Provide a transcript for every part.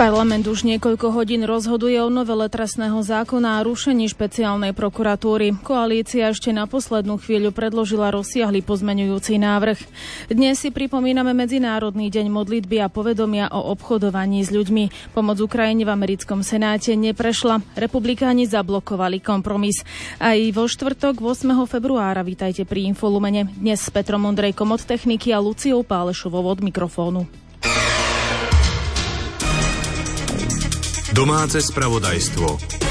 Parlament už niekoľko hodín rozhoduje o novele trestného zákona a rušení špeciálnej prokuratúry. Koalícia ešte na poslednú chvíľu predložila rozsiahly pozmenujúci návrh. Dnes si pripomíname Medzinárodný deň modlitby a povedomia o obchodovaní s ľuďmi. Pomoc Ukrajine v americkom senáte neprešla. Republikáni zablokovali kompromis. Aj vo štvrtok 8. februára vítajte pri Infolumene. Dnes s Petrom Ondrejkom od techniky a Luciou Pálešovou od mikrofónu. Domáce spravodajstvo.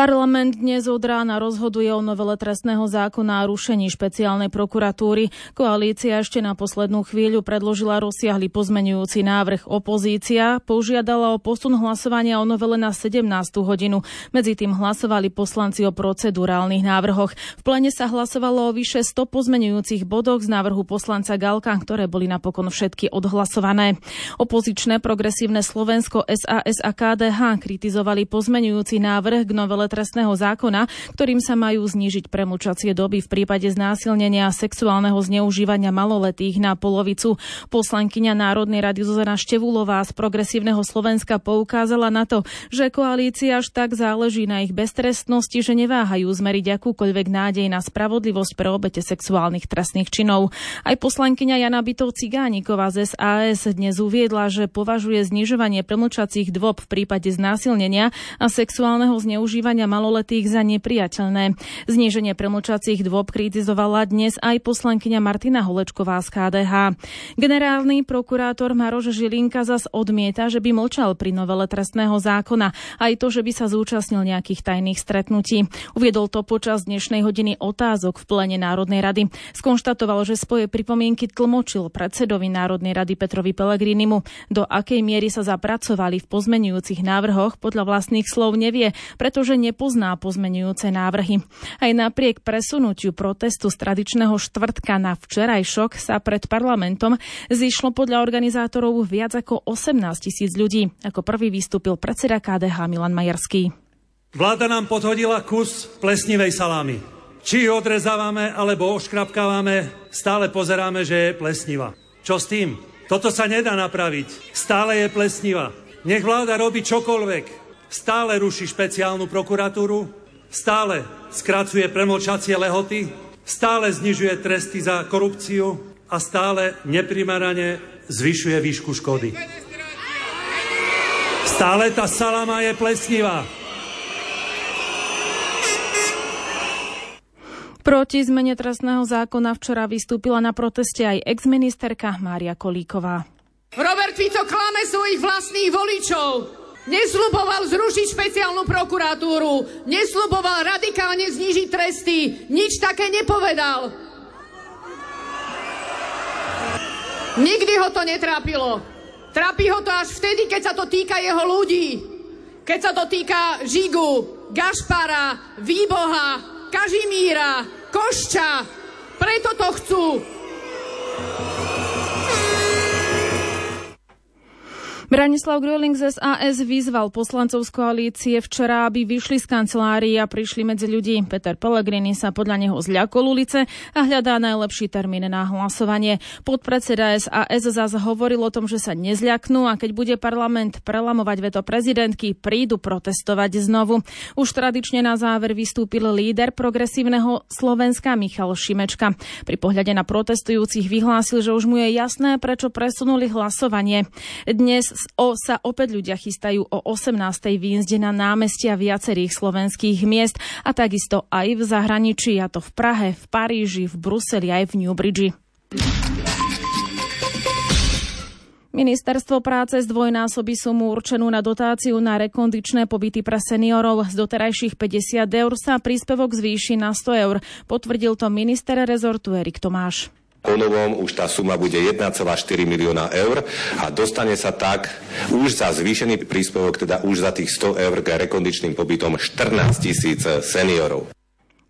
Parlament dnes od rána rozhoduje o novele trestného zákona a rušení špeciálnej prokuratúry. Koalícia ešte na poslednú chvíľu predložila rozsiahly pozmenujúci návrh. Opozícia požiadala o posun hlasovania o novele na 17. hodinu. Medzi tým hlasovali poslanci o procedurálnych návrhoch. V plene sa hlasovalo o vyše 100 pozmenujúcich bodoch z návrhu poslanca Galka, ktoré boli napokon všetky odhlasované. Opozičné progresívne Slovensko SAS a KDH kritizovali pozmenujúci návrh k novele trestného zákona, ktorým sa majú znížiť premlčacie doby v prípade znásilnenia a sexuálneho zneužívania maloletých na polovicu. Poslankyňa Národnej rady Zuzana Števulová z Progresívneho Slovenska poukázala na to, že koalícia až tak záleží na ich beztrestnosti, že neváhajú zmeriť akúkoľvek nádej na spravodlivosť pre obete sexuálnych trestných činov. Aj poslankyňa Jana Bytov Cigániková z SAS dnes uviedla, že považuje znižovanie premlčacích dôb v prípade znásilnenia a sexuálneho zneužívania zadržania maloletých za nepriateľné. Zníženie premlčacích dôb kritizovala dnes aj poslankyňa Martina Holečková z KDH. Generálny prokurátor Maroš Žilinka zas odmieta, že by mlčal pri novele trestného zákona, aj to, že by sa zúčastnil nejakých tajných stretnutí. Uviedol to počas dnešnej hodiny otázok v plene Národnej rady. Skonštatoval, že svoje pripomienky tlmočil predsedovi Národnej rady Petrovi Pelegrinimu. Do akej miery sa zapracovali v pozmenujúcich návrhoch podľa vlastných slov nevie, pretože nepozná pozmenujúce návrhy. Aj napriek presunutiu protestu z tradičného štvrtka na včerajšok sa pred parlamentom zišlo podľa organizátorov viac ako 18 tisíc ľudí. Ako prvý vystúpil predseda KDH Milan Majerský. Vláda nám podhodila kus plesnivej salámy. Či ju odrezávame alebo oškrapkávame, stále pozeráme, že je plesniva. Čo s tým? Toto sa nedá napraviť. Stále je plesniva. Nech vláda robí čokoľvek stále ruší špeciálnu prokuratúru, stále skracuje premlčacie lehoty, stále znižuje tresty za korupciu a stále neprimerane zvyšuje výšku škody. Stále tá salama je plesnivá. Proti zmene trestného zákona včera vystúpila na proteste aj exministerka Mária Kolíková. Robert Fico klame svojich vlastných voličov. Nesluboval zrušiť špeciálnu prokuratúru, nesluboval radikálne znížiť tresty, nič také nepovedal. Nikdy ho to netrápilo. Trápi ho to až vtedy, keď sa to týka jeho ľudí. Keď sa to týka Žigu, Gašpara, Výboha, Kažimíra, Košča. Preto to chcú. Branislav Gröling z SAS vyzval poslancov z koalície včera, aby vyšli z kancelárii a prišli medzi ľudí. Peter Pellegrini sa podľa neho zľakol ulice a hľadá najlepší termín na hlasovanie. Podpredseda SAS zase hovoril o tom, že sa nezľaknú a keď bude parlament prelamovať veto prezidentky, prídu protestovať znovu. Už tradične na záver vystúpil líder progresívneho Slovenska Michal Šimečka. Pri pohľade na protestujúcich vyhlásil, že už mu je jasné, prečo presunuli hlasovanie. Dnes o, sa opäť ľudia chystajú o 18. výjazde na námestia viacerých slovenských miest a takisto aj v zahraničí, a to v Prahe, v Paríži, v Bruseli aj v Newbridge. Ministerstvo práce zdvojnásobí sumu určenú na dotáciu na rekondičné pobyty pre seniorov. Z doterajších 50 eur sa príspevok zvýši na 100 eur. Potvrdil to minister rezortu Erik Tomáš. Ponovom už tá suma bude 1,4 milióna eur a dostane sa tak už za zvýšený príspevok, teda už za tých 100 eur k rekondičným pobytom 14 tisíc seniorov.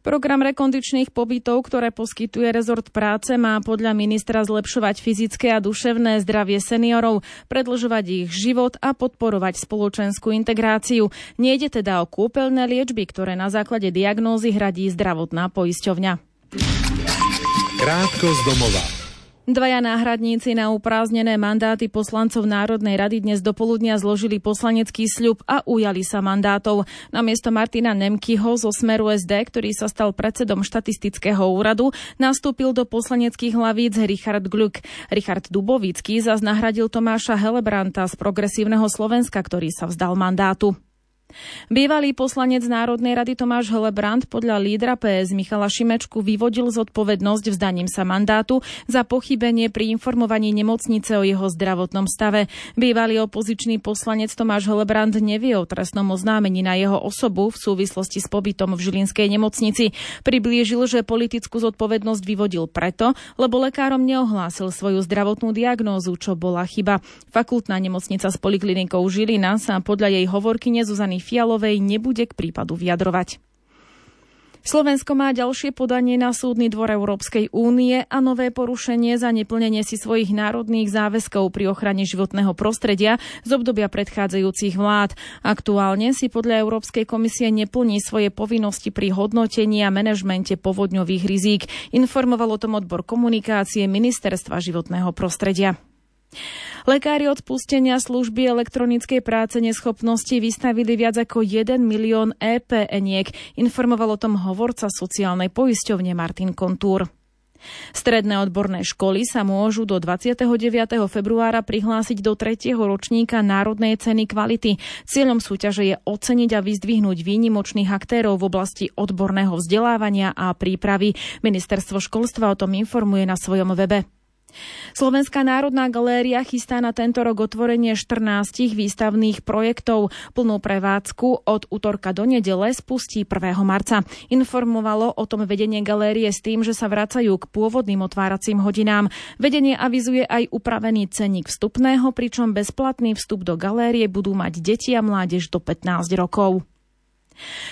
Program rekondičných pobytov, ktoré poskytuje rezort práce, má podľa ministra zlepšovať fyzické a duševné zdravie seniorov, predlžovať ich život a podporovať spoločenskú integráciu. Nejde teda o kúpeľné liečby, ktoré na základe diagnózy hradí zdravotná poisťovňa. Krátko z domova. Dvaja náhradníci na upráznené mandáty poslancov Národnej rady dnes dopoludnia zložili poslanecký sľub a ujali sa mandátov. Namiesto Martina Nemkyho zo Smeru SD, ktorý sa stal predsedom štatistického úradu, nastúpil do poslaneckých hlavíc Richard Gluck. Richard Dubovický zas nahradil Tomáša Helebranta z Progresívneho Slovenska, ktorý sa vzdal mandátu. Bývalý poslanec Národnej rady Tomáš Helebrant podľa lídra PS Michala Šimečku vyvodil zodpovednosť vzdaním sa mandátu za pochybenie pri informovaní nemocnice o jeho zdravotnom stave. Bývalý opozičný poslanec Tomáš Helebrant nevie o trestnom oznámení na jeho osobu v súvislosti s pobytom v Žilinskej nemocnici. Priblížil, že politickú zodpovednosť vyvodil preto, lebo lekárom neohlásil svoju zdravotnú diagnózu, čo bola chyba. Fakultná nemocnica s poliklinikou Žilina sa podľa jej hovorky Zuzany Fialovej nebude k prípadu vyjadrovať. Slovensko má ďalšie podanie na súdny dvor Európskej únie a nové porušenie za neplnenie si svojich národných záväzkov pri ochrane životného prostredia z obdobia predchádzajúcich vlád. Aktuálne si podľa Európskej komisie neplní svoje povinnosti pri hodnotení a manažmente povodňových rizík. Informoval o tom odbor komunikácie Ministerstva životného prostredia. Lekári od spustenia služby elektronickej práce neschopnosti vystavili viac ako 1 milión EPN-iek, informoval o tom hovorca sociálnej poisťovne Martin Kontúr. Stredné odborné školy sa môžu do 29. februára prihlásiť do 3. ročníka Národnej ceny kvality. Cieľom súťaže je oceniť a vyzdvihnúť výnimočných aktérov v oblasti odborného vzdelávania a prípravy. Ministerstvo školstva o tom informuje na svojom webe. Slovenská národná galéria chystá na tento rok otvorenie 14 výstavných projektov. Plnú prevádzku od útorka do nedele spustí 1. marca. Informovalo o tom vedenie galérie s tým, že sa vracajú k pôvodným otváracím hodinám. Vedenie avizuje aj upravený cenník vstupného, pričom bezplatný vstup do galérie budú mať deti a mládež do 15 rokov.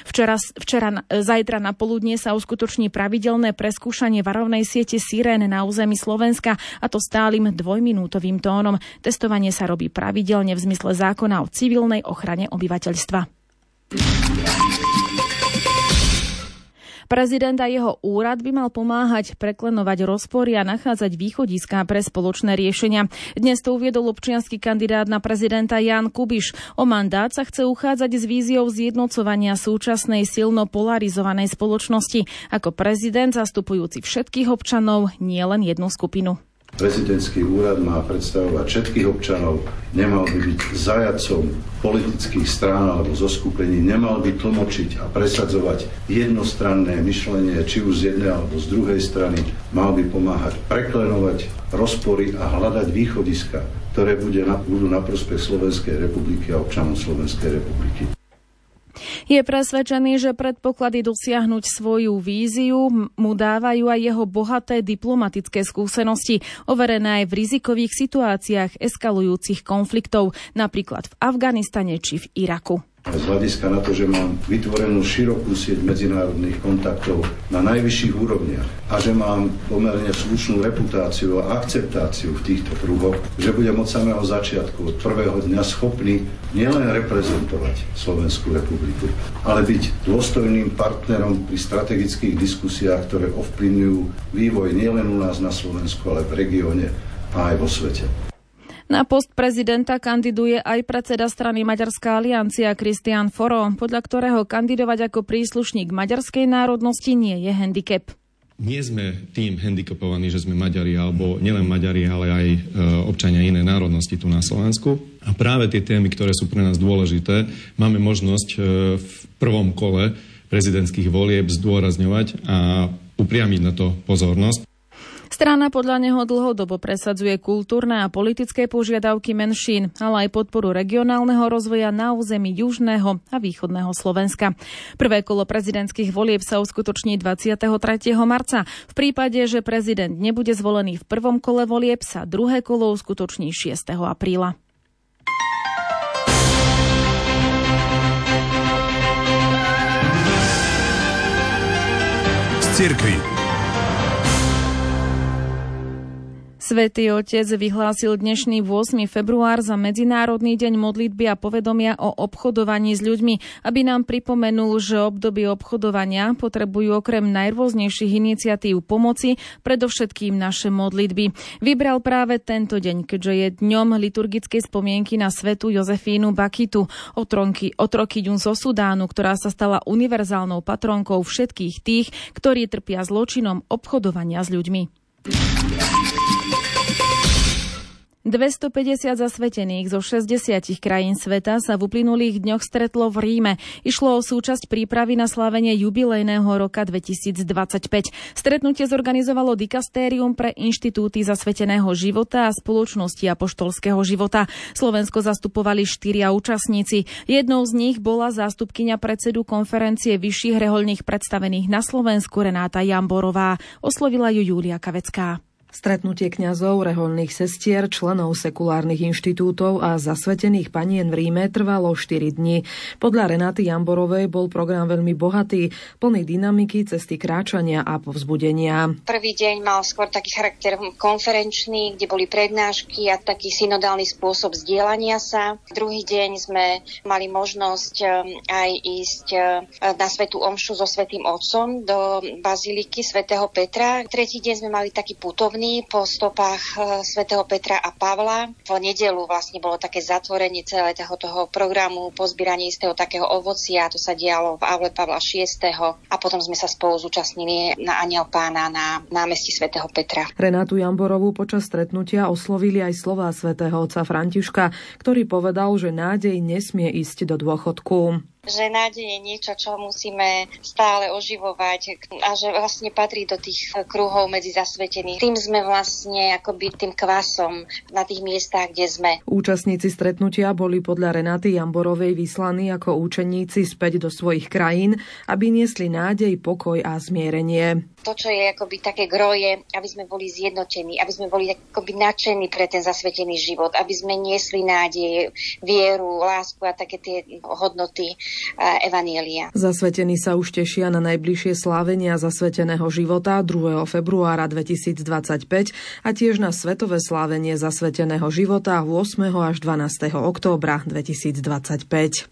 Včera, včera, zajtra na poludnie sa uskutoční pravidelné preskúšanie varovnej siete Sirén na území Slovenska a to stálym dvojminútovým tónom. Testovanie sa robí pravidelne v zmysle zákona o civilnej ochrane obyvateľstva. Prezident a jeho úrad by mal pomáhať preklenovať rozpory a nachádzať východiská pre spoločné riešenia. Dnes to uviedol občianský kandidát na prezidenta Jan Kubiš. O mandát sa chce uchádzať s víziou zjednocovania súčasnej silno polarizovanej spoločnosti ako prezident zastupujúci všetkých občanov, nie len jednu skupinu. Prezidentský úrad má predstavovať všetkých občanov, nemal by byť zajacom politických strán alebo zoskupení, nemal by tlmočiť a presadzovať jednostranné myšlenie, či už z jednej alebo z druhej strany, mal by pomáhať preklenovať rozpory a hľadať východiska, ktoré budú na prospech Slovenskej republiky a občanov Slovenskej republiky. Je presvedčený, že predpoklady dosiahnuť svoju víziu mu dávajú aj jeho bohaté diplomatické skúsenosti, overené aj v rizikových situáciách eskalujúcich konfliktov, napríklad v Afganistane či v Iraku z hľadiska na to, že mám vytvorenú širokú sieť medzinárodných kontaktov na najvyšších úrovniach a že mám pomerne slušnú reputáciu a akceptáciu v týchto kruhoch, že budem od samého začiatku, od prvého dňa schopný nielen reprezentovať Slovenskú republiku, ale byť dôstojným partnerom pri strategických diskusiách, ktoré ovplyvňujú vývoj nielen u nás na Slovensku, ale v regióne a aj vo svete. Na post prezidenta kandiduje aj predseda strany Maďarská aliancia Kristian Foro, podľa ktorého kandidovať ako príslušník maďarskej národnosti nie je handicap. Nie sme tým handicapovaní, že sme Maďari, alebo nielen Maďari, ale aj e, občania inej národnosti tu na Slovensku. A práve tie témy, ktoré sú pre nás dôležité, máme možnosť e, v prvom kole prezidentských volieb zdôrazňovať a upriamiť na to pozornosť. Strana podľa neho dlhodobo presadzuje kultúrne a politické požiadavky menšín, ale aj podporu regionálneho rozvoja na území južného a východného Slovenska. Prvé kolo prezidentských volieb sa uskutoční 23. marca. V prípade, že prezident nebude zvolený v prvom kole volieb, sa druhé kolo uskutoční 6. apríla. cirkvi. Svetý Otec vyhlásil dnešný 8. február za Medzinárodný deň modlitby a povedomia o obchodovaní s ľuďmi, aby nám pripomenul, že obdobie obchodovania potrebujú okrem najrôznejších iniciatív pomoci predovšetkým naše modlitby. Vybral práve tento deň, keďže je dňom liturgickej spomienky na svetu Jozefínu Bakitu, otronky, otrokyďu zo Sudánu, ktorá sa stala univerzálnou patronkou všetkých tých, ktorí trpia zločinom obchodovania s ľuďmi. 250 zasvetených zo 60 krajín sveta sa v uplynulých dňoch stretlo v Ríme. Išlo o súčasť prípravy na slávenie jubilejného roka 2025. Stretnutie zorganizovalo Dikastérium pre inštitúty zasveteného života a spoločnosti apoštolského života. Slovensko zastupovali štyria účastníci. Jednou z nich bola zástupkynia predsedu konferencie vyšších reholných predstavených na Slovensku Renáta Jamborová. Oslovila ju Júlia Kavecká. Stretnutie kňazov, reholných sestier, členov sekulárnych inštitútov a zasvetených panien v Ríme trvalo 4 dní. Podľa Renaty Jamborovej bol program veľmi bohatý, plný dynamiky, cesty kráčania a povzbudenia. Prvý deň mal skôr taký charakter konferenčný, kde boli prednášky a taký synodálny spôsob zdieľania sa. Druhý deň sme mali možnosť um, aj ísť uh, na Svetú Omšu so Svetým Otcom do Baziliky svätého Petra. Tretí deň sme mali taký putovný duchovný po stopách e, svätého Petra a Pavla. V nedelu vlastne bolo také zatvorenie celého toho, programu, pozbieranie istého takého ovocia. To sa dialo v Aule Pavla VI. A potom sme sa spolu zúčastnili na Aniel Pána na námestí svätého Petra. Renátu Jamborovú počas stretnutia oslovili aj slová svätého otca Františka, ktorý povedal, že nádej nesmie ísť do dôchodku že nádej je niečo, čo musíme stále oživovať a že vlastne patrí do tých kruhov medzi zasvetených. Tým sme vlastne akoby tým kvasom na tých miestach, kde sme. Účastníci stretnutia boli podľa Renaty Jamborovej vyslaní ako účeníci späť do svojich krajín, aby niesli nádej, pokoj a zmierenie to, čo je akoby také groje, aby sme boli zjednotení, aby sme boli akoby nadšení pre ten zasvetený život, aby sme niesli nádej, vieru, lásku a také tie hodnoty Evanielia. Zasvetení sa už tešia na najbližšie slávenia zasveteného života 2. februára 2025 a tiež na svetové slávenie zasveteného života 8. až 12. októbra 2025.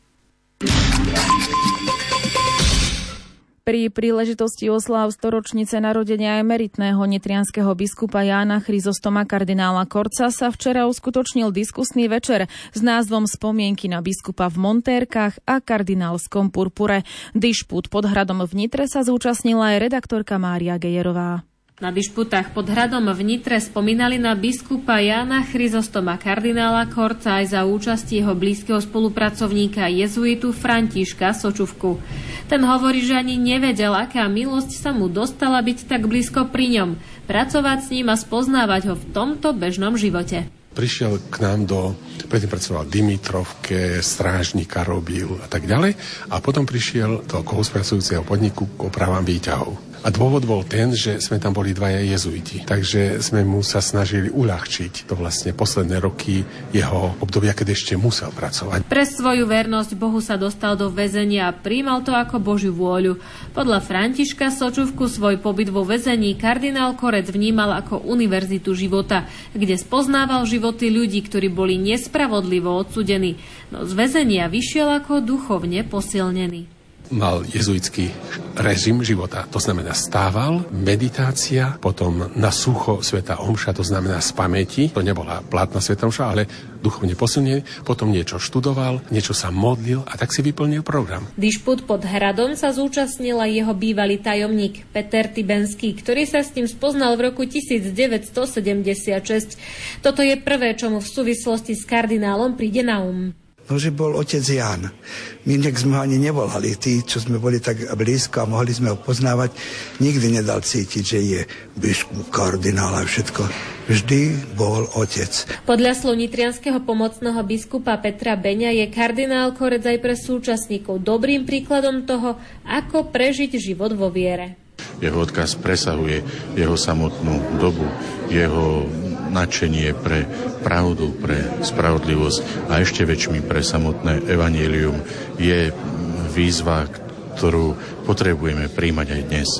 Pri príležitosti osláv storočnice narodenia emeritného nitrianského biskupa Jána Chryzostoma kardinála Korca sa včera uskutočnil diskusný večer s názvom Spomienky na biskupa v Montérkach a kardinálskom purpure. Dišput pod hradom v Nitre sa zúčastnila aj redaktorka Mária Gejerová. Na dišputách pod hradom v Nitre spomínali na biskupa Jána Chryzostoma kardinála Korca aj za účasti jeho blízkeho spolupracovníka jezuitu Františka Sočuvku. Ten hovorí, že ani nevedel, aká milosť sa mu dostala byť tak blízko pri ňom, pracovať s ním a spoznávať ho v tomto bežnom živote prišiel k nám do, predtým pracoval v Dimitrovke, strážnika robil a tak ďalej a potom prišiel do kohospracujúceho podniku k opravám výťahov. A dôvod bol ten, že sme tam boli dvaja jezuiti. Takže sme mu sa snažili uľahčiť to vlastne posledné roky jeho obdobia, keď ešte musel pracovať. Pre svoju vernosť Bohu sa dostal do väzenia a príjmal to ako Božiu vôľu. Podľa Františka Sočuvku svoj pobyt vo väzení kardinál Korec vnímal ako univerzitu života, kde spoznával životy ľudí, ktorí boli nespravodlivo odsudení, no z väzenia vyšiel ako duchovne posilnený mal jezuitský režim života. To znamená stával, meditácia, potom na sucho sveta omša, to znamená z pamäti. To nebola platná sveta omša, ale duchovne posilnený. Potom niečo študoval, niečo sa modlil a tak si vyplnil program. Dišput pod hradom sa zúčastnila jeho bývalý tajomník Peter Tibenský, ktorý sa s ním spoznal v roku 1976. Toto je prvé, čo mu v súvislosti s kardinálom príde na um. No, že bol otec Jan. My nech sme ho ani nevolali. Tí, čo sme boli tak blízko a mohli sme ho poznávať, nikdy nedal cítiť, že je biskup, kardinál a všetko. Vždy bol otec. Podľa slov nitrianského pomocného biskupa Petra Beňa je kardinál Korec aj pre súčasníkov dobrým príkladom toho, ako prežiť život vo viere. Jeho odkaz presahuje jeho samotnú dobu, jeho nadšenie pre pravdu, pre spravodlivosť a ešte väčšmi pre samotné evanielium je výzva, ktorú potrebujeme príjmať aj dnes.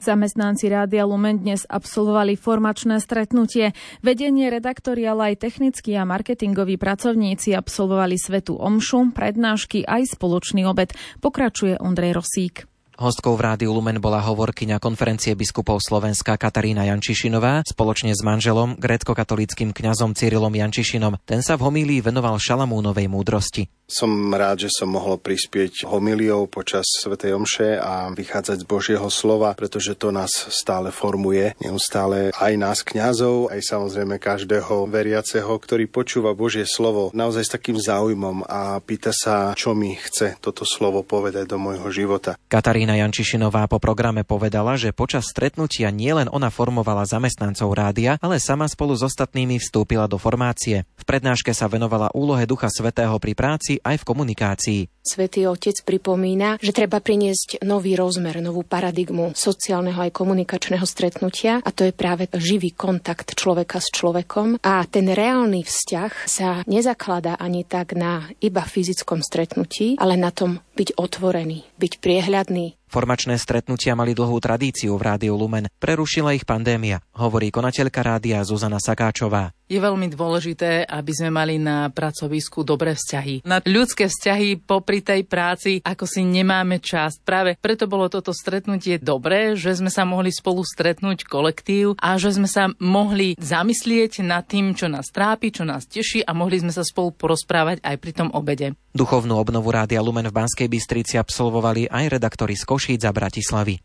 Zamestnanci Rádia Lumen dnes absolvovali formačné stretnutie. Vedenie redaktori ale aj technickí a marketingoví pracovníci absolvovali svetu omšu, prednášky aj spoločný obed. Pokračuje Ondrej Rosík. Hostkou v Rádiu Lumen bola hovorkyňa konferencie biskupov Slovenska Katarína Jančišinová spoločne s manželom, grécko-katolickým kňazom Cyrilom Jančišinom. Ten sa v homílii venoval Šalamúnovej múdrosti. Som rád, že som mohol prispieť homiliou počas Svetej Omše a vychádzať z Božieho slova, pretože to nás stále formuje, neustále aj nás kňazov, aj samozrejme každého veriaceho, ktorý počúva Božie slovo naozaj s takým záujmom a pýta sa, čo mi chce toto slovo povedať do môjho života. Katarína Jančišinová po programe povedala, že počas stretnutia nielen ona formovala zamestnancov rádia, ale sama spolu s ostatnými vstúpila do formácie. V prednáške sa venovala úlohe Ducha Svetého pri práci aj v komunikácii. Svetý Otec pripomína, že treba priniesť nový rozmer, novú paradigmu sociálneho aj komunikačného stretnutia a to je práve živý kontakt človeka s človekom a ten reálny vzťah sa nezakladá ani tak na iba fyzickom stretnutí, ale na tom byť otvorený, byť priehľadný, Formačné stretnutia mali dlhú tradíciu v Rádiu Lumen. Prerušila ich pandémia, hovorí konateľka rádia Zuzana Sakáčová. Je veľmi dôležité, aby sme mali na pracovisku dobré vzťahy. Na ľudské vzťahy popri tej práci, ako si nemáme čas. Práve preto bolo toto stretnutie dobré, že sme sa mohli spolu stretnúť kolektív a že sme sa mohli zamyslieť nad tým, čo nás trápi, čo nás teší a mohli sme sa spolu porozprávať aj pri tom obede. Duchovnú obnovu Rádia Lumen v Banskej Bystrici absolvovali aj redaktori z Košíc a Bratislavy.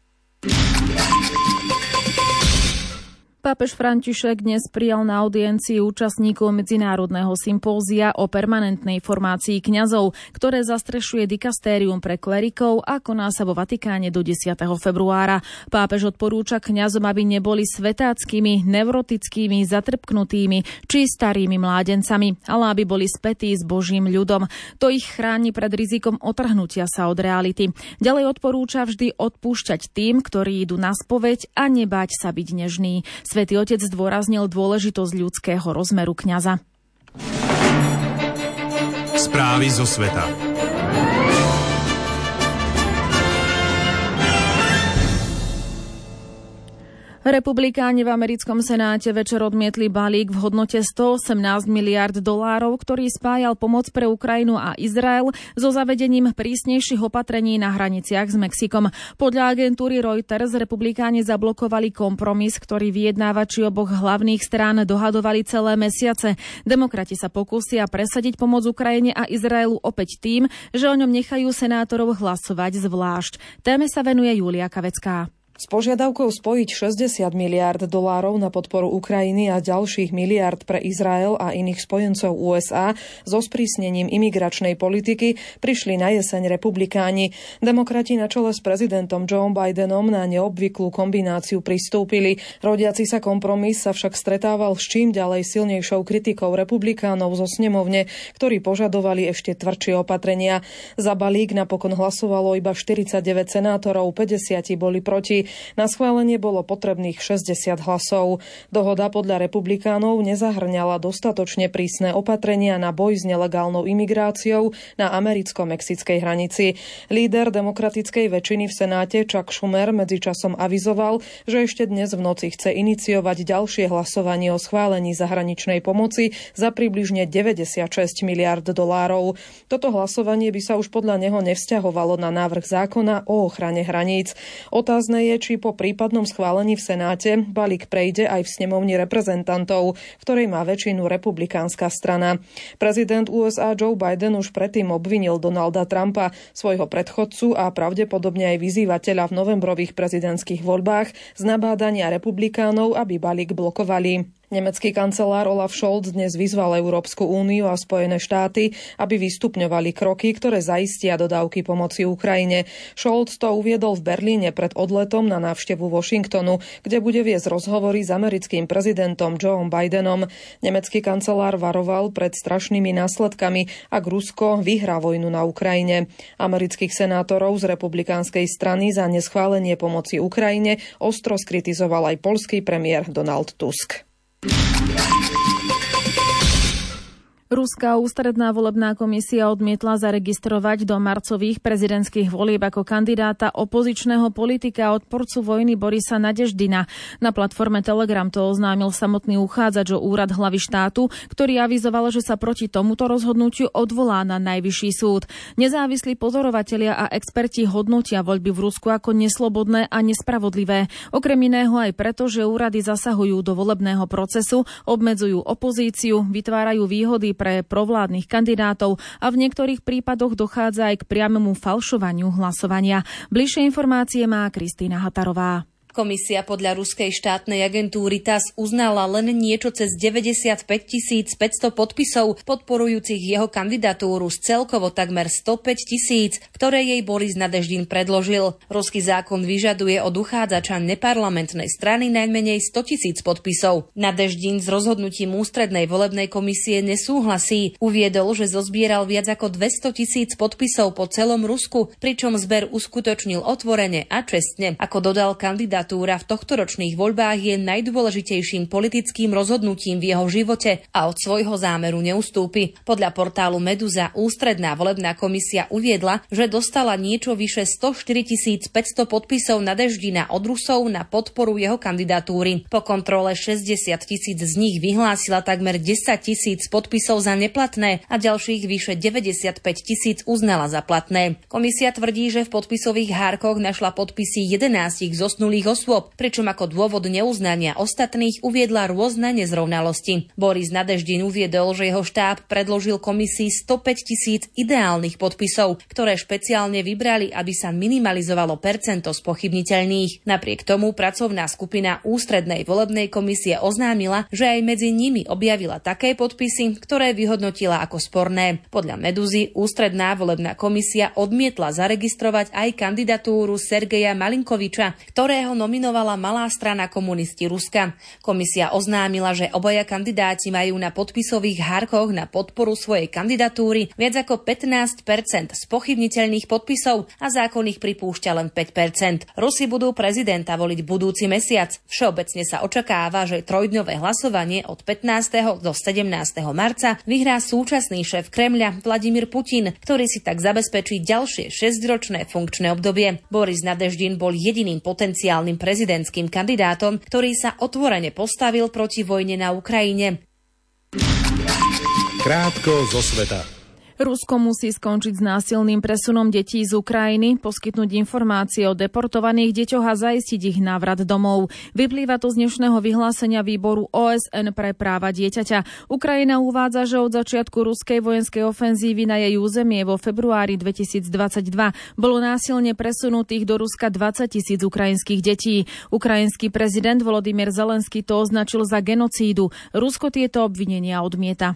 Pápež František dnes prijal na audiencii účastníkov medzinárodného sympózia o permanentnej formácii kňazov, ktoré zastrešuje dikastérium pre klerikov a koná sa vo Vatikáne do 10. februára. Pápež odporúča kňazom, aby neboli svetáckými, neurotickými, zatrpknutými či starými mládencami, ale aby boli spätí s Božím ľudom. To ich chráni pred rizikom otrhnutia sa od reality. Ďalej odporúča vždy odpúšťať tým, ktorí idú na spoveď a nebáť sa byť nežný. Svetý otec zdôraznil dôležitosť ľudského rozmeru kňaza. Správy zo sveta. Republikáni v americkom senáte večer odmietli balík v hodnote 118 miliard dolárov, ktorý spájal pomoc pre Ukrajinu a Izrael so zavedením prísnejších opatrení na hraniciach s Mexikom. Podľa agentúry Reuters republikáni zablokovali kompromis, ktorý vyjednávači oboch hlavných strán dohadovali celé mesiace. Demokrati sa pokúsia presadiť pomoc Ukrajine a Izraelu opäť tým, že o ňom nechajú senátorov hlasovať zvlášť. Téme sa venuje Julia Kavecká. S požiadavkou spojiť 60 miliárd dolárov na podporu Ukrajiny a ďalších miliárd pre Izrael a iných spojencov USA so sprísnením imigračnej politiky prišli na jeseň republikáni. Demokrati na čele s prezidentom Joe Bidenom na neobvyklú kombináciu pristúpili. Rodiaci sa kompromis sa však stretával s čím ďalej silnejšou kritikou republikánov zo snemovne, ktorí požadovali ešte tvrdšie opatrenia. Za balík napokon hlasovalo iba 49 senátorov, 50 boli proti. Na schválenie bolo potrebných 60 hlasov. Dohoda podľa republikánov nezahrňala dostatočne prísne opatrenia na boj s nelegálnou imigráciou na americko-mexickej hranici. Líder demokratickej väčšiny v Senáte Chuck Schumer medzičasom avizoval, že ešte dnes v noci chce iniciovať ďalšie hlasovanie o schválení zahraničnej pomoci za približne 96 miliard dolárov. Toto hlasovanie by sa už podľa neho nevzťahovalo na návrh zákona o ochrane hraníc. Otázne je, či po prípadnom schválení v Senáte balík prejde aj v snemovni reprezentantov, v ktorej má väčšinu republikánska strana. Prezident USA Joe Biden už predtým obvinil Donalda Trumpa, svojho predchodcu a pravdepodobne aj vyzývateľa v novembrových prezidentských voľbách z nabádania republikánov, aby balík blokovali. Nemecký kancelár Olaf Scholz dnes vyzval Európsku úniu a Spojené štáty, aby vystupňovali kroky, ktoré zaistia dodávky pomoci Ukrajine. Scholz to uviedol v Berlíne pred odletom na návštevu Washingtonu, kde bude viesť rozhovory s americkým prezidentom Joe Bidenom. Nemecký kancelár varoval pred strašnými následkami, ak Rusko vyhrá vojnu na Ukrajine. Amerických senátorov z republikánskej strany za neschválenie pomoci Ukrajine ostro skritizoval aj polský premiér Donald Tusk. Yeah. Ruská ústredná volebná komisia odmietla zaregistrovať do marcových prezidentských volieb ako kandidáta opozičného politika a odporcu vojny Borisa Nadeždina. Na platforme Telegram to oznámil samotný uchádzač o úrad hlavy štátu, ktorý avizoval, že sa proti tomuto rozhodnutiu odvolá na najvyšší súd. Nezávislí pozorovatelia a experti hodnotia voľby v Rusku ako neslobodné a nespravodlivé. Okrem iného aj preto, že úrady zasahujú do volebného procesu, obmedzujú opozíciu, vytvárajú výhody pre pre provládnych kandidátov a v niektorých prípadoch dochádza aj k priamemu falšovaniu hlasovania. Bližšie informácie má Kristýna Hatarová. Komisia podľa ruskej štátnej agentúry TAS uznala len niečo cez 95 500 podpisov podporujúcich jeho kandidatúru z celkovo takmer 105 tisíc, ktoré jej Boris Nadeždin predložil. Ruský zákon vyžaduje od uchádzača neparlamentnej strany najmenej 100 tisíc podpisov. Nadeždin s rozhodnutím ústrednej volebnej komisie nesúhlasí. Uviedol, že zozbieral viac ako 200 tisíc podpisov po celom Rusku, pričom zber uskutočnil otvorene a čestne, ako dodal kandidát kandidatúra v tohtoročných voľbách je najdôležitejším politickým rozhodnutím v jeho živote a od svojho zámeru neustúpi. Podľa portálu Meduza ústredná volebná komisia uviedla, že dostala niečo vyše 104 500 podpisov na Deždina od Rusov na podporu jeho kandidatúry. Po kontrole 60 tisíc z nich vyhlásila takmer 10 tisíc podpisov za neplatné a ďalších vyše 95 tisíc uznala za platné. Komisia tvrdí, že v podpisových hárkoch našla podpisy 11 zosnulých osôb, pričom ako dôvod neuznania ostatných uviedla rôzne nezrovnalosti. Boris Nadeždin uviedol, že jeho štáb predložil komisii 105 tisíc ideálnych podpisov, ktoré špeciálne vybrali, aby sa minimalizovalo percento spochybniteľných. Napriek tomu pracovná skupina ústrednej volebnej komisie oznámila, že aj medzi nimi objavila také podpisy, ktoré vyhodnotila ako sporné. Podľa Meduzy ústredná volebná komisia odmietla zaregistrovať aj kandidatúru Sergeja Malinkoviča, ktorého nominovala malá strana komunisti Ruska. Komisia oznámila, že obaja kandidáti majú na podpisových hárkoch na podporu svojej kandidatúry viac ako 15 z pochybniteľných podpisov a zákon ich pripúšťa len 5% Rusi budú prezidenta voliť budúci mesiac. Všeobecne sa očakáva, že trojdňové hlasovanie od 15. do 17. marca vyhrá súčasný šéf Kremľa Vladimír Putin, ktorý si tak zabezpečí ďalšie 6-ročné funkčné obdobie. Boris Nadeždin bol jediným potenciálnym novým prezidentským kandidátom, ktorý sa otvorene postavil proti vojne na Ukrajine. Krátko zo sveta. Rusko musí skončiť s násilným presunom detí z Ukrajiny, poskytnúť informácie o deportovaných deťoch a zaistiť ich návrat domov. Vyplýva to z dnešného vyhlásenia výboru OSN pre práva dieťaťa. Ukrajina uvádza, že od začiatku ruskej vojenskej ofenzívy na jej územie vo februári 2022 bolo násilne presunutých do Ruska 20 tisíc ukrajinských detí. Ukrajinský prezident Volodymyr Zelenský to označil za genocídu. Rusko tieto obvinenia odmieta.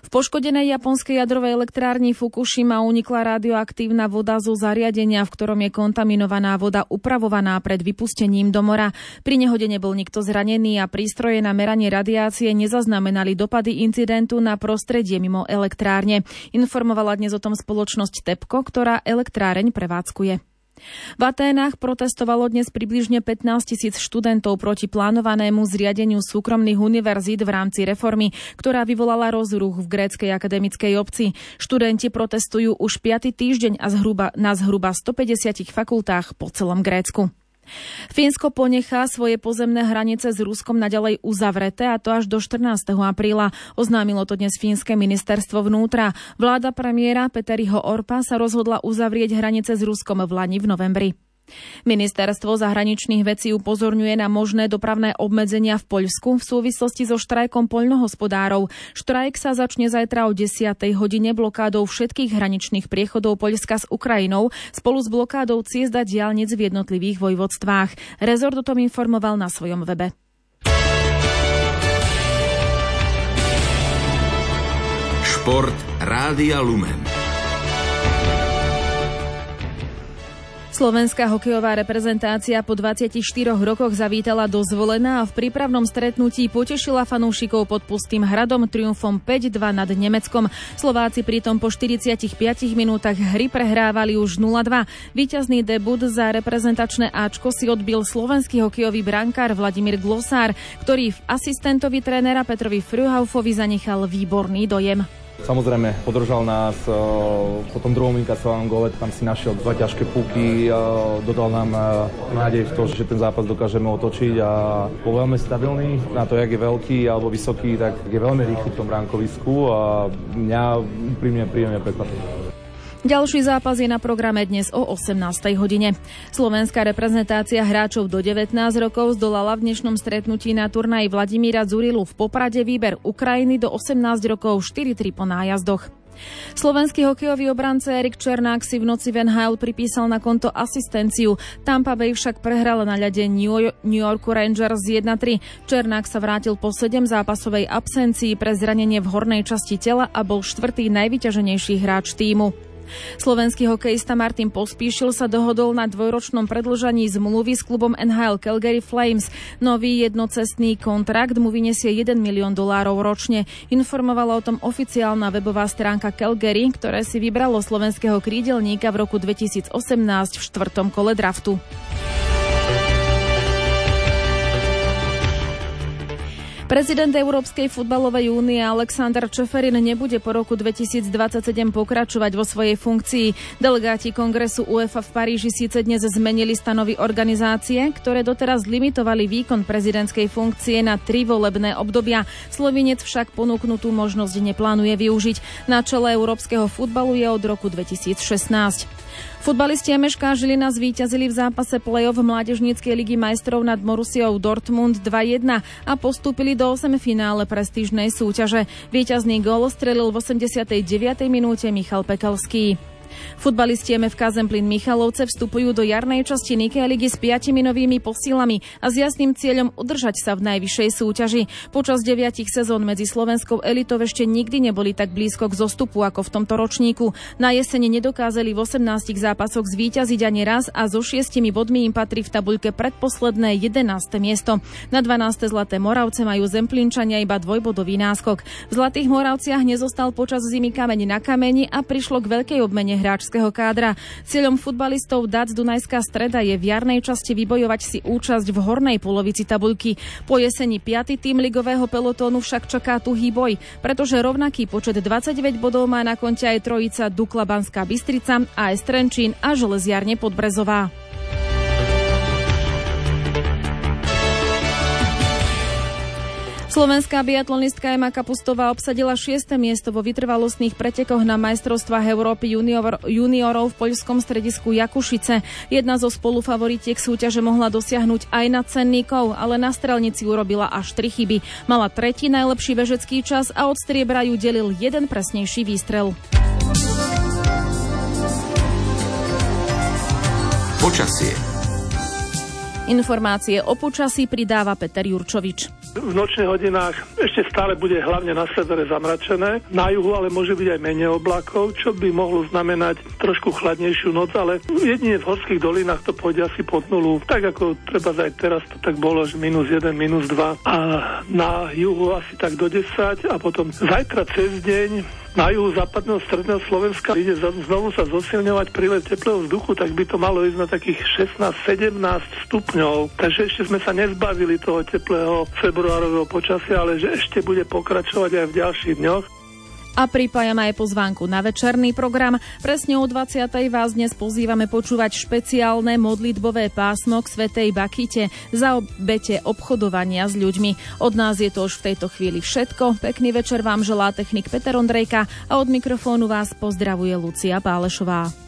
V poškodenej japonskej jadrovej elektrárni Fukushima unikla radioaktívna voda zo zariadenia, v ktorom je kontaminovaná voda upravovaná pred vypustením do mora. Pri nehode nebol nikto zranený a prístroje na meranie radiácie nezaznamenali dopady incidentu na prostredie mimo elektrárne. Informovala dnes o tom spoločnosť TEPCO, ktorá elektráreň prevádzkuje. V Aténach protestovalo dnes približne 15 tisíc študentov proti plánovanému zriadeniu súkromných univerzít v rámci reformy, ktorá vyvolala rozruch v gréckej akademickej obci. Študenti protestujú už 5. týždeň a zhruba, na zhruba 150 fakultách po celom Grécku. Fínsko ponechá svoje pozemné hranice s Ruskom naďalej uzavreté a to až do 14. apríla. Oznámilo to dnes Fínske ministerstvo vnútra. Vláda premiéra Peteriho Orpa sa rozhodla uzavrieť hranice s Ruskom v Lani v novembri. Ministerstvo zahraničných vecí upozorňuje na možné dopravné obmedzenia v Poľsku v súvislosti so štrajkom poľnohospodárov. Štrajk sa začne zajtra o 10. hodine blokádou všetkých hraničných priechodov Poľska s Ukrajinou spolu s blokádou ciest a diálnic v jednotlivých vojvodstvách. Rezort o tom informoval na svojom webe. Šport Rádia Lumen. Slovenská hokejová reprezentácia po 24 rokoch zavítala do zvolená a v prípravnom stretnutí potešila fanúšikov pod pustým hradom triumfom 5-2 nad Nemeckom. Slováci pritom po 45 minútach hry prehrávali už 0-2. Výťazný debut za reprezentačné Ačko si odbil slovenský hokejový brankár Vladimír Glosár, ktorý v asistentovi trénera Petrovi Fruhaufovi zanechal výborný dojem. Samozrejme, podržal nás, e, po tom druhom inkasovom gole tam si našiel dva ťažké puky, e, dodal nám e, nádej v to, že ten zápas dokážeme otočiť a bol veľmi stabilný. Na to, jak je veľký alebo vysoký, tak je veľmi rýchly v tom bránkovisku a mňa úprimne príjemne prekvapil. Ďalší zápas je na programe dnes o 18. hodine. Slovenská reprezentácia hráčov do 19 rokov zdolala v dnešnom stretnutí na turnaji Vladimíra Zurilu v Poprade výber Ukrajiny do 18 rokov 4-3 po nájazdoch. Slovenský hokejový obranca Erik Černák si v noci Van Hale pripísal na konto asistenciu. Tampa Bay však prehrala na ľade New Yorku Rangers 1-3. Černák sa vrátil po 7 zápasovej absencii pre zranenie v hornej časti tela a bol štvrtý najvyťaženejší hráč týmu. Slovenský hokejista Martin Pospíšil sa dohodol na dvojročnom predlžaní zmluvy s klubom NHL Calgary Flames. Nový jednocestný kontrakt mu vyniesie 1 milión dolárov ročne. Informovala o tom oficiálna webová stránka Calgary, ktoré si vybralo slovenského krídelníka v roku 2018 v štvrtom kole draftu. Prezident Európskej futbalovej únie Alexander Čeferin nebude po roku 2027 pokračovať vo svojej funkcii. Delegáti kongresu UEFA v Paríži síce dnes zmenili stanovy organizácie, ktoré doteraz limitovali výkon prezidentskej funkcie na tri volebné obdobia. Slovinec však ponúknutú možnosť neplánuje využiť. Na čele európskeho futbalu je od roku 2016. Futbalisti Emeška Žilina zvíťazili v zápase play-off Mládežníckej ligy majstrov nad Morusiou Dortmund 2-1 a postúpili do 8 finále prestížnej súťaže. Výťazný gól strelil v 89. minúte Michal Pekalský. Futbalisti MFK Zemplín Michalovce vstupujú do jarnej časti Nike ligy s piatimi novými posílami a s jasným cieľom udržať sa v najvyššej súťaži. Počas deviatich sezón medzi slovenskou elitou ešte nikdy neboli tak blízko k zostupu ako v tomto ročníku. Na jesene nedokázali v 18 zápasoch zvíťaziť ani raz a so šiestimi bodmi im patrí v tabuľke predposledné 11. miesto. Na 12. Zlaté Moravce majú Zemplínčania iba dvojbodový náskok. V Zlatých Moravciach nezostal počas zimy kameň na kameni a prišlo k veľkej obmene hráčského kádra. Cieľom futbalistov DAC Dunajská streda je v jarnej časti vybojovať si účasť v hornej polovici tabuľky. Po jeseni 5. tým ligového pelotónu však čaká tuhý boj, pretože rovnaký počet 29 bodov má na konte aj trojica Dukla Banská Bystrica, AS Trenčín a Železiarne Podbrezová. Slovenská biatlonistka Ema Kapustová obsadila 6. miesto vo vytrvalostných pretekoch na majstrovstvách Európy junior, juniorov v poľskom stredisku Jakušice. Jedna zo spolufavoritiek súťaže mohla dosiahnuť aj na cenníkov, ale na strelnici urobila až tri chyby. Mala tretí najlepší bežecký čas a od striebra ju delil jeden presnejší výstrel. Počasie Informácie o počasí pridáva Peter Jurčovič. V nočných hodinách ešte stále bude hlavne na severe zamračené, na juhu ale môže byť aj menej oblakov, čo by mohlo znamenať trošku chladnejšiu noc, ale jedine v horských dolinách to pôjde asi pod nulu. Tak ako treba aj teraz to tak bolo, že minus 1, minus 2 a na juhu asi tak do 10 a potom zajtra cez deň na juhu západného stredného Slovenska ide znovu sa zosilňovať prílet teplého vzduchu, tak by to malo ísť na takých 16-17 stupňov. Takže ešte sme sa nezbavili toho teplého februárového počasia, ale že ešte bude pokračovať aj v ďalších dňoch. A pripájam aj pozvánku na večerný program. Presne o 20. vás dnes pozývame počúvať špeciálne modlitbové pásmo k Svetej Bakite za obete obchodovania s ľuďmi. Od nás je to už v tejto chvíli všetko. Pekný večer vám želá technik Peter Ondrejka a od mikrofónu vás pozdravuje Lucia Pálešová.